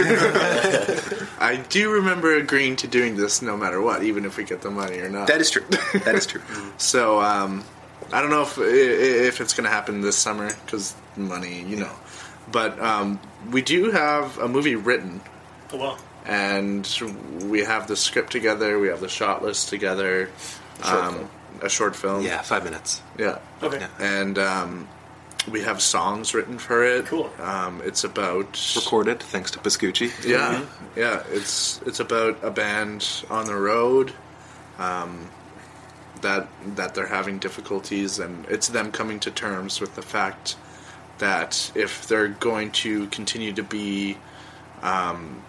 I do remember agreeing to doing this no matter what, even if we get the money or not. That is true. That is true. So um, I don't know if if it's going to happen this summer because money, you know. But um, we do have a movie written, Oh, wow. and we have the script together. We have the shot list together. um, A short film. Yeah, five minutes. Yeah. Okay. Yeah. And um, we have songs written for it. Cool. Um, it's about Recorded thanks to Pascucci. Yeah, yeah. It's it's about a band on the road, um, that that they're having difficulties, and it's them coming to terms with the fact that if they're going to continue to be, um,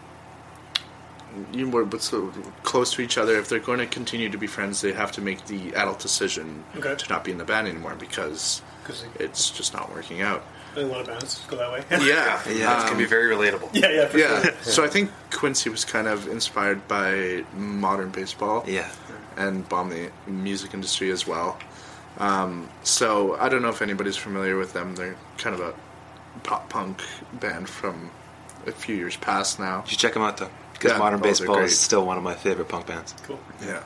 you know, what's the, close to each other, if they're going to continue to be friends, they have to make the adult decision Okay. to not be in the band anymore because Because it's just not working out. a lot of bands go that way. Yeah, Yeah, It can be very relatable. yeah, yeah, for yeah. sure. So I think Quincy was kind of inspired by modern baseball Yeah. And bomb the music industry as well. Um, so I don't know if anybody's familiar with them. They're kind of a pop punk band from a few years past now. You should check them out though, because Yeah, Modern Baseball is still one of my favorite punk bands. Cool. Yeah.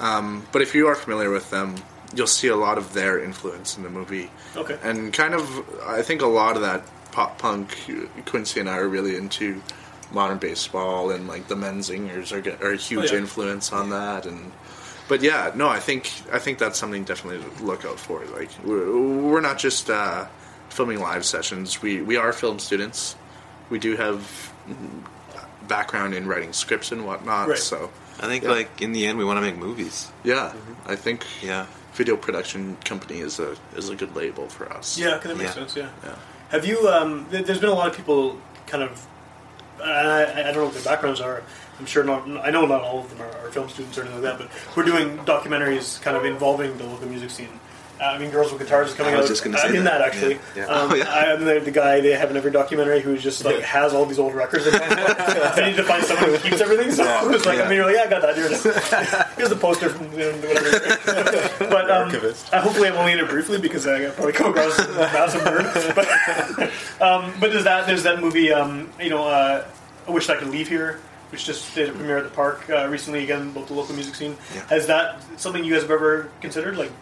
Um, but if you are familiar with them, you'll see a lot of their influence in the movie. Okay. And kind of, I think a lot of that pop punk, Quincy and I are really into modern baseball, and like the Menzingers are, are a huge Oh, yeah. influence on that. And but yeah, no, I think I think that's something definitely to look out for. Like we're, we're not just uh, filming live sessions. We we are film students. We do have background in writing scripts and whatnot. Right. So I think Yeah. like in the end we want to make movies. yeah, I think Yeah. video production company is a is a good label for us. Yeah, that makes Yeah. sense. Yeah. Yeah. Have you? Um, th- there's been a lot of people kind of. I, I don't know what their backgrounds are. I'm sure not. I know not all of them are, are film students or anything like that. But we're doing documentaries kind of involving the local music scene. Uh, I mean, Girls with Guitars is coming I was out. just gonna uh, say in that. that, actually. Yeah, yeah. Um, Oh, yeah. I, the, the guy they have in every documentary who's just like has all these old records. they need to find someone who keeps everything. So it's like, I mean, you're like, yeah, I got that. Here. Here's the poster from you know, whatever. but um, uh, hopefully, I'm only in it briefly because I got probably come across a massive nerd. But um, but there's that there's that movie. Um, you know, uh, I wish I could leave here. Which just did a premiere at the park uh, recently again, about the local music scene. Yeah. Is that something you guys have ever considered? Like,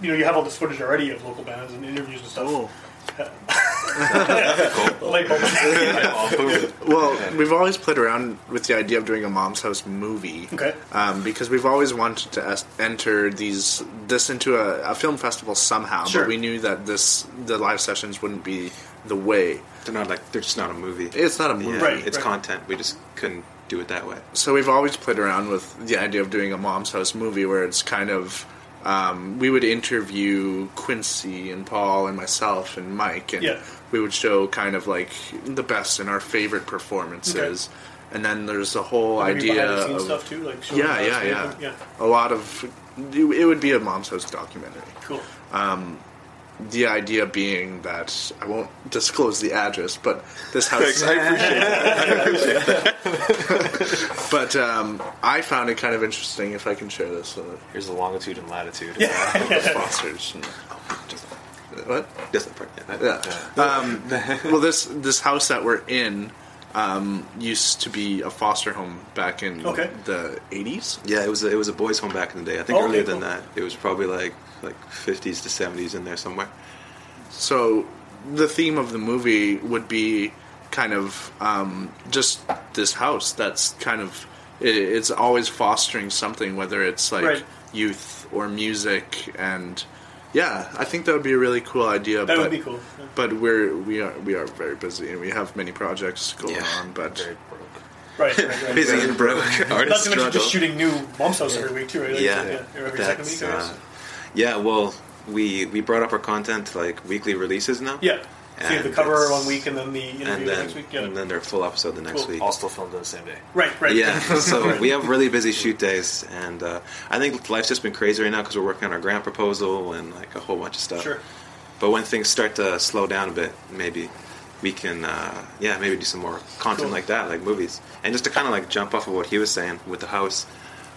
you know, you have all this footage already of local bands and interviews and stuff. Oh. Light bulb. Well, we've always played around with the idea of doing a mom's house movie. Okay. Um, because we've always wanted to es- enter these this into a, a film festival somehow, Sure. but we knew that this the live sessions wouldn't be the way. They're not like they're just not a movie. It's not a movie. Yeah, Right, it's right. content. We just couldn't do it that way. So we've always played around with the idea of doing a mom's house movie where it's kind of um, we would interview Quincy and Paul and myself and Mike and Yeah. we would show kind of like the best and our favorite performances. And then there's the whole idea of stuff too, like showing yeah, yeah, yeah, A lot of it would be a mom's house documentary. Cool. The idea being that I won't disclose the address, but this house. I appreciate it. but um, I found it kind of interesting. If I can share this, uh, Here's the longitude and latitude. Yeah. with sponsors. and- what? Just the yeah. Yeah. Um, well, this this house that we're in um, used to be a foster home back in Okay. the eighties. Yeah, it was a, it was a boys' home back in the day. I think Oh, okay, earlier cool. than that, it was probably like like 50s to 70s in there somewhere. So the theme of the movie would be kind of um, just this house that's kind of it, it's always fostering something, whether it's like Right. youth or music, and yeah, I think that would be a really cool idea. That but, would be cool. Yeah. But we're we are we are very busy and we have many projects going Yeah. on. But Very broke. Right, right, right. Busy and broke. Not Artist to mention just shooting new mom's house every week too, right? Like, Yeah, or every second that's, week. Uh, yeah. Well, we we brought up our content like weekly releases now. yeah. So you have the cover one week and then the interview and the then next week. Yeah. and then their full episode the next Cool. week. All still filmed on the same day. right, right. Yeah, so we have really busy shoot days, and uh, I think life's just been crazy right now because we're working on our grant proposal and like a whole bunch of stuff. Sure. But when things start to slow down a bit, maybe we can, uh, yeah, maybe do some more content Cool. like that, like movies. And just to kind of like jump off of what he was saying with the house,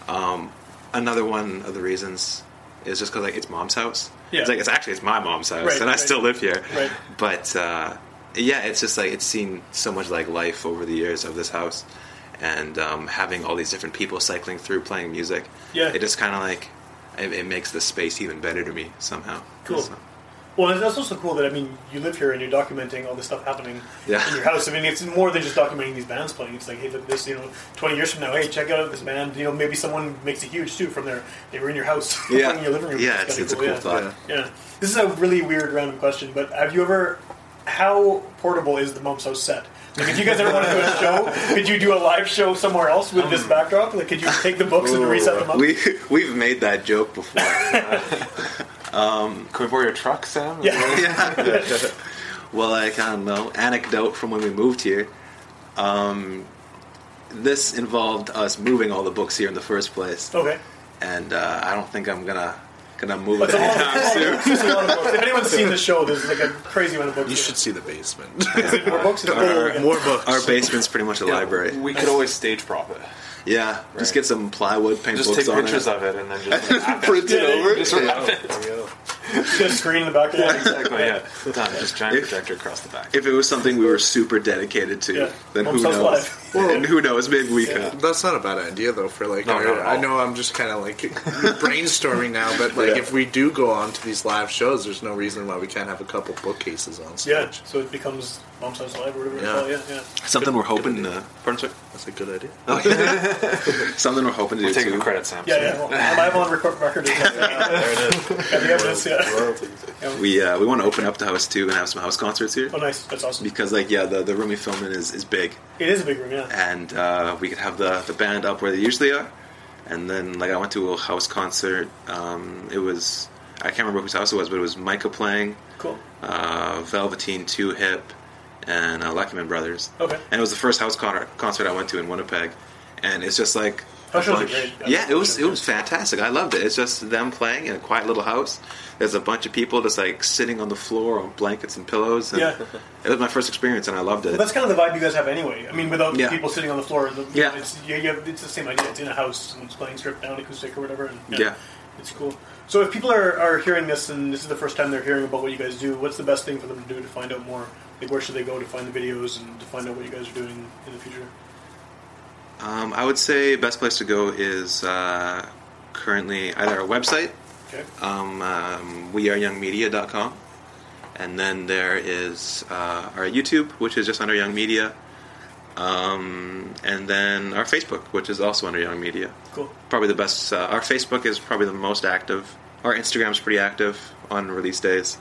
um, another one of the reasons is just because like it's mom's house. Yeah. It's like it's actually it's my mom's house, Right, and I right. still live here. Right. But uh, yeah, it's just like it's seen so much like life over the years of this house, and um, having all these different people cycling through playing music. Yeah. It just kind of like it, it makes the space even better to me somehow. Cool. So- Well, that's also cool that I mean you live here and you're documenting all this stuff happening Yeah. in your house. I mean, it's more than just documenting these bands playing. It's like, hey, look, this, you know, 20 years from now, hey, check out this band. You know, maybe someone makes it huge too from there. They were in your house, Yeah. in your living room. Yeah, It's it's, it's a cool yeah. thought. Yeah, this is a really weird random question, but have you ever? How portable is the Mom's House set? Like, if you guys ever want to do a show, could you do a live show somewhere else with this um, backdrop? Like, could you take the books and reset them up? We we've made that joke before. Can we borrow your truck, Sam? yeah, well, like I don't know, anecdote from when we moved here. Um, this involved us moving all the books here in the first place, okay. and uh, I don't think I'm gonna gonna move It's it a lot, anytime soon. it's a lot of books. If anyone's seen the show, there's like a crazy amount of books. you here. should see the basement. More books? Is it Our- more, More books. Our basement's pretty much a library. We could always stage prop it. Yeah, just get some plywood, paint Just books take on pictures it. of it and then just like, print it. it over. Just wrap it. Get a screen in the back. Yeah, exactly. Yeah, done. Just uh, giant If- projector across the back. If it was something we were super dedicated to, Yeah. then Mom's who House knows? Live. and who knows? Maybe we could. That's not a bad idea though. For like, No, I, I know I'm just kind of like brainstorming now, but like Yeah. if we do go on to these live shows, there's no reason why we can't have a couple bookcases on stage. Yeah, so it becomes Mom's Live or whatever Yeah. it's called. Yeah, yeah. Something we're hoping to. Pardon, sir? that's a good idea. Oh, yeah. Something we're hoping to We're do taking too. the credit, Sam. Yeah, yeah. Well, live on record record. Is, There it is. got the evidence, yeah. We uh, we want to open up the house too and have some house concerts here Oh, nice. That's awesome. because like yeah the the room we film in is, is big It is a big room, yeah. and uh, we could have the the band up where they usually are and then like I went to a house concert um, it was I can't remember whose house it was but it was Micah playing Cool. uh, Velveteen Two Hip and uh, Luckyman Brothers Okay. and it was the first house con- concert I went to in Winnipeg and it's just like House a shows are great. Yeah, it was it was fantastic. I loved it. It's just them playing in a quiet little house. There's a bunch of people just like sitting on the floor on blankets and pillows. And Yeah. it was my first experience, and I loved it. Well, that's kind of the vibe you guys have anyway. I mean, without Yeah. people sitting on the floor. The, Yeah. it's, you, you have, it's the same idea. It's in a house. Someone's playing stripped down acoustic or whatever. And, Yeah. it's cool. So if people are, are hearing this and this is the first time they're hearing about what you guys do, what's the best thing for them to do to find out more? Like, where should they go to find the videos and to find out what you guys are doing in the future? Um, I would say best place to go is uh, currently either our website, Okay. um, um, weareyoungmedia.com, and then there is uh, our YouTube, which is just under Young Media, um, and then our Facebook, which is also under Young Media. Cool. Probably the best. Uh, our Facebook is probably the most active. Our Instagram's pretty active on release days.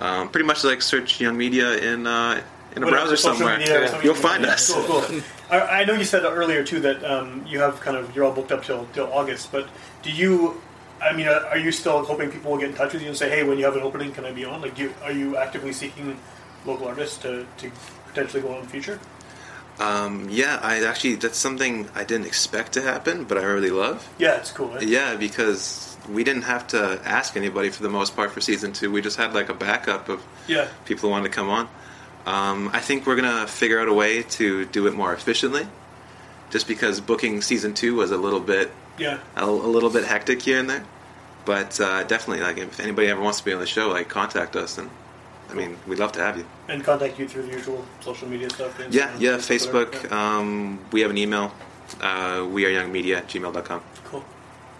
Um, pretty much like search Young Media in uh, in a Whatever, browser somewhere. media or something. You'll find Yeah, us. Cool, cool. I, I know you said earlier too that um, you have kind of you're all booked up till till August, but do you? I mean, uh, are you still hoping people will get in touch with you and say, "Hey, when you have an opening, can I be on?" Like, do you, are you actively seeking local artists to, to potentially go on in the future? Um, yeah, I actually that's something I didn't expect to happen, but I really love. Yeah, it's cool. Right? Yeah, because we didn't have to ask anybody for the most part for season two. We just had like a backup of Yeah. people who wanted to come on. Um, I think we're gonna figure out a way to do it more efficiently, just because booking season two was a little bit Yeah. a, a little bit hectic here and there. But uh, definitely, like if anybody ever wants to be on the show, like contact us, and I mean we'd love to have you. And contact you through the usual social media stuff. Instagram, Yeah, yeah, whatever. Facebook. Yeah. Um, we have an email. Uh, we are youngmedia at gmail.com. Cool.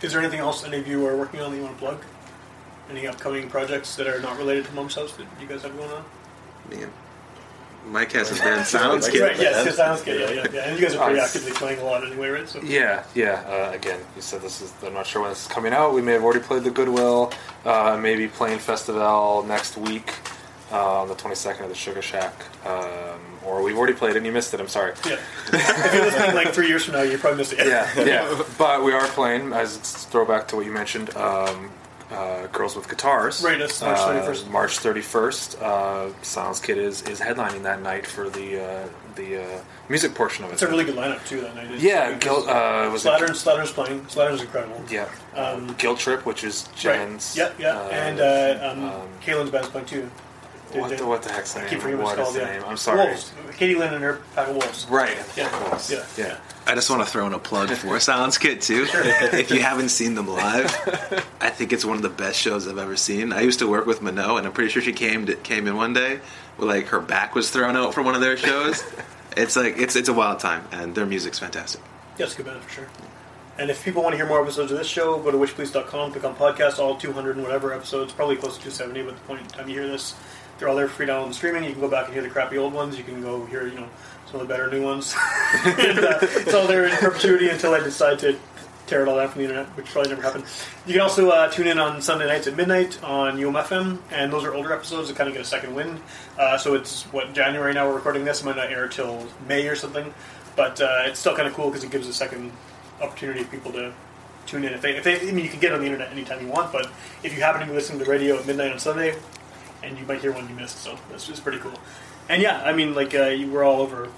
Is there anything else any of you are working on that you want to plug? Any upcoming projects that are not related to Mom's House that you guys have going on? Man, Mike has his band Sounds Right, Right, yes, it sounds good. Yeah, yeah, yeah. And you guys are pretty Uh, actively playing a lot anyway, right? So Yeah, yeah. Uh, again, you said this is. I'm not sure when this is coming out. We may have already played the Goodwill. Uh, maybe playing Festival next week uh, on the 22nd of the Sugar Shack. Um, or we've already played it and you missed it. I'm sorry. yeah. if you're listening like three years from now, you probably missed it. Yeah, yeah. But we are playing, as it's throwback to what you mentioned, um, uh, Girls with Guitars. Right, that's March Uh, 31st. March 31st. Uh, Silence Kid is, is headlining that night for the uh, the uh, music portion of it. It's a really good lineup too that night. It's- yeah, Gil, uh, was Slattern? Slatter's playing. Slatter's incredible. Yeah, Um, Guilt Trip, which is Jen's. Right. Yeah, yeah. uh, and uh, um, um, Kaylin's band's playing too. What, the, what the heck's the I name? keep forgetting What what is it's the called. name? I'm sorry. Wolves. Katie Lynn and her pack of wolves. Right. Yeah. Wolves. Yeah. Yeah. I just want to throw in a plug for Silence Kid too. if you haven't seen them live, I think it's one of the best shows I've ever seen. I used to work with Minot, and I'm pretty sure she came to, came in one day with like her back was thrown out for one of their shows. it's like it's it's a wild time, and their music's fantastic. Yeah, it's a good band for sure. And if people want to hear more episodes of this show, go to wishpolice.com, click on podcast, all 200 and whatever episodes, probably close to 270 by the point in time you hear this. They're all there free download and streaming. You can go back and hear the crappy old ones. You can go hear, you know, some of the better new ones. and, uh, it's all there in perpetuity until I decide to tear it all down from the internet, which probably never happened. You can also uh, tune in on Sunday nights at midnight on UMFM, and those are older episodes that kind of get a second wind. Uh, so it's, what, January now we're recording this. It might not air till May or something. But uh, it's still kind of cool because it gives a second opportunity for people to tune in. If they, if they, I mean, you can get on the internet anytime you want, but if you happen to be listening to the radio at midnight on Sunday, and you might hear one you missed, so that's just pretty cool. And yeah, I mean, like uh, you we're all over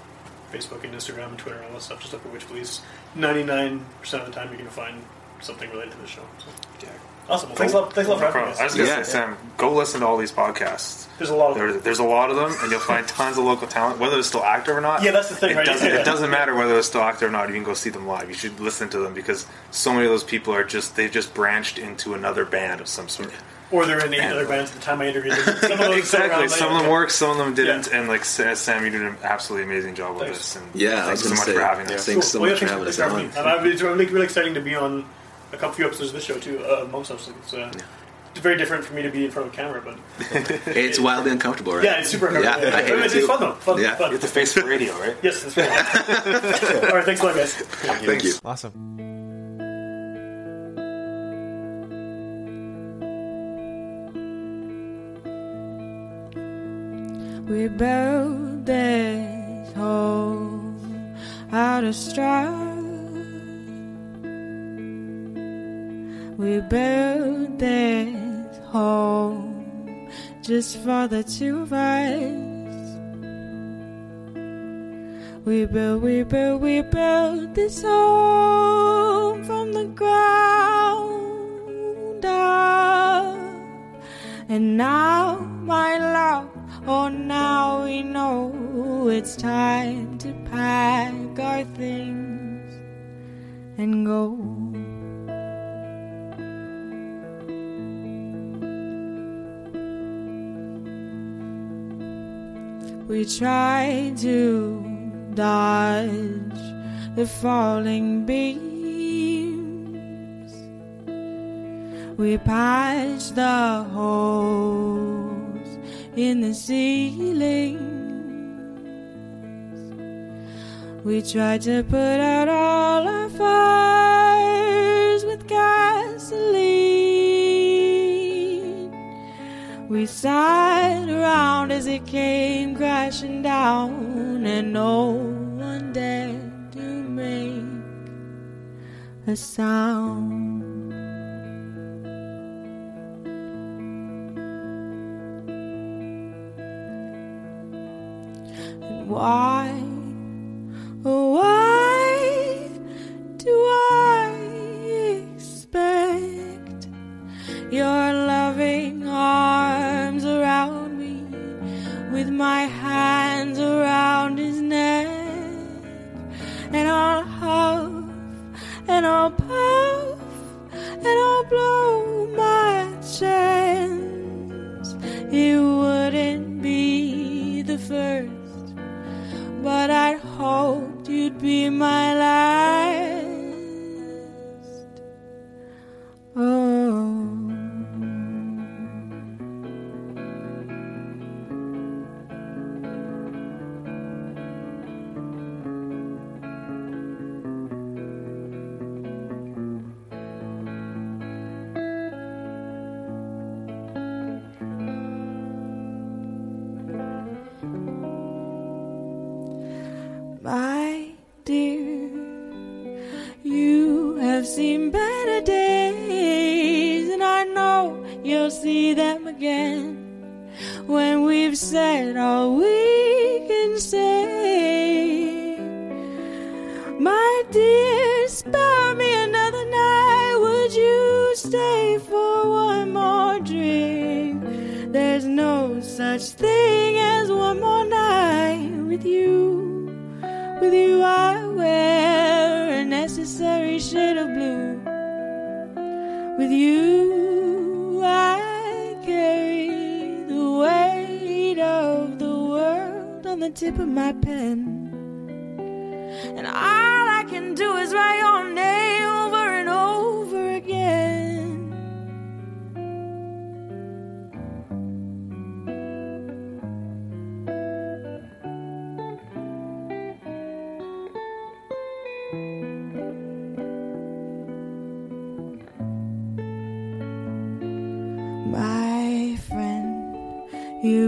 Facebook and Instagram and Twitter and all that stuff. Just look for Witch Police. Ninety nine percent of the time, you're going to find something related to the show. So. Yeah. Awesome. Well, thanks a lot. Thanks a lot for having problem. I was gonna Yeah. say, Sam, go listen to all these podcasts. There's a lot of There, there's a lot of them, and you'll find tons of local talent, whether it's still active or not. Yeah, that's the thing, It right? doesn't, Yeah. it doesn't matter whether it's still active or not. You can go see them live. You should listen to them because so many of those people are just they've just branched into another band of some sort. Or they're in eight other bands at the time I interviewed them. Some of those exactly. Some of them worked, some of them didn't, Yeah. and like Sam, you did an absolutely amazing job with Thanks. this. And Yeah, I thanks was so much say, for having us. Thanks so Well, much yeah, for having us thanks on. And I- it's really, really exciting to be on a couple few episodes of this show too. Uh, amongst us, it's, uh, it's very different for me to be in front of a camera, but It's wildly uncomfortable, right? yeah, it's super. Yeah, yeah, I hate it too. it's fun though. Fun, Yeah. fun. You have to face for radio, right? Yes, that's right. All right, thanks a lot, guys. Thank you. Awesome. We built this home out of straw. We built this home just for the two of us. We built, we built, we built this home from the ground up. And now, my love, oh, now we know it's time to pack our things and go. We try to dodge the falling beams. We patch the holes in the ceiling. We tried to put out all our fires with gasoline. We sat around as it came crashing down, and no one dared to make a sound. Why,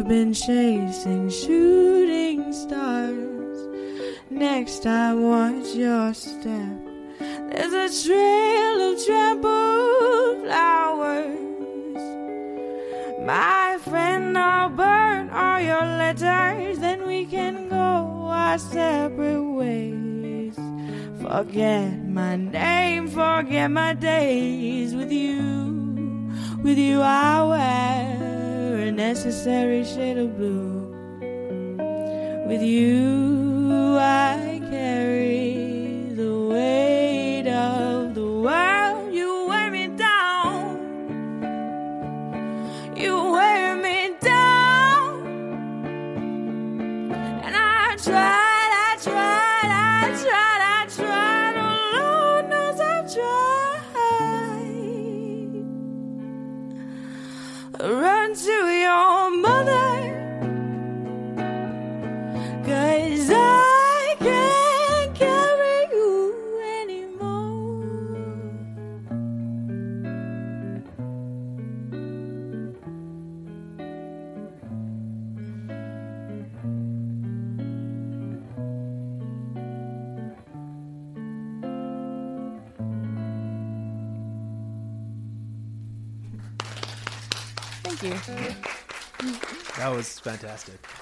you've been chasing shooting stars. Next I watch your step. There's a trail of trampled flowers. My friend, I'll burn all your letters, then we can go our separate ways. Forget my name, forget my days with you. With you, I a necessary shade of blue. With you, fantastic.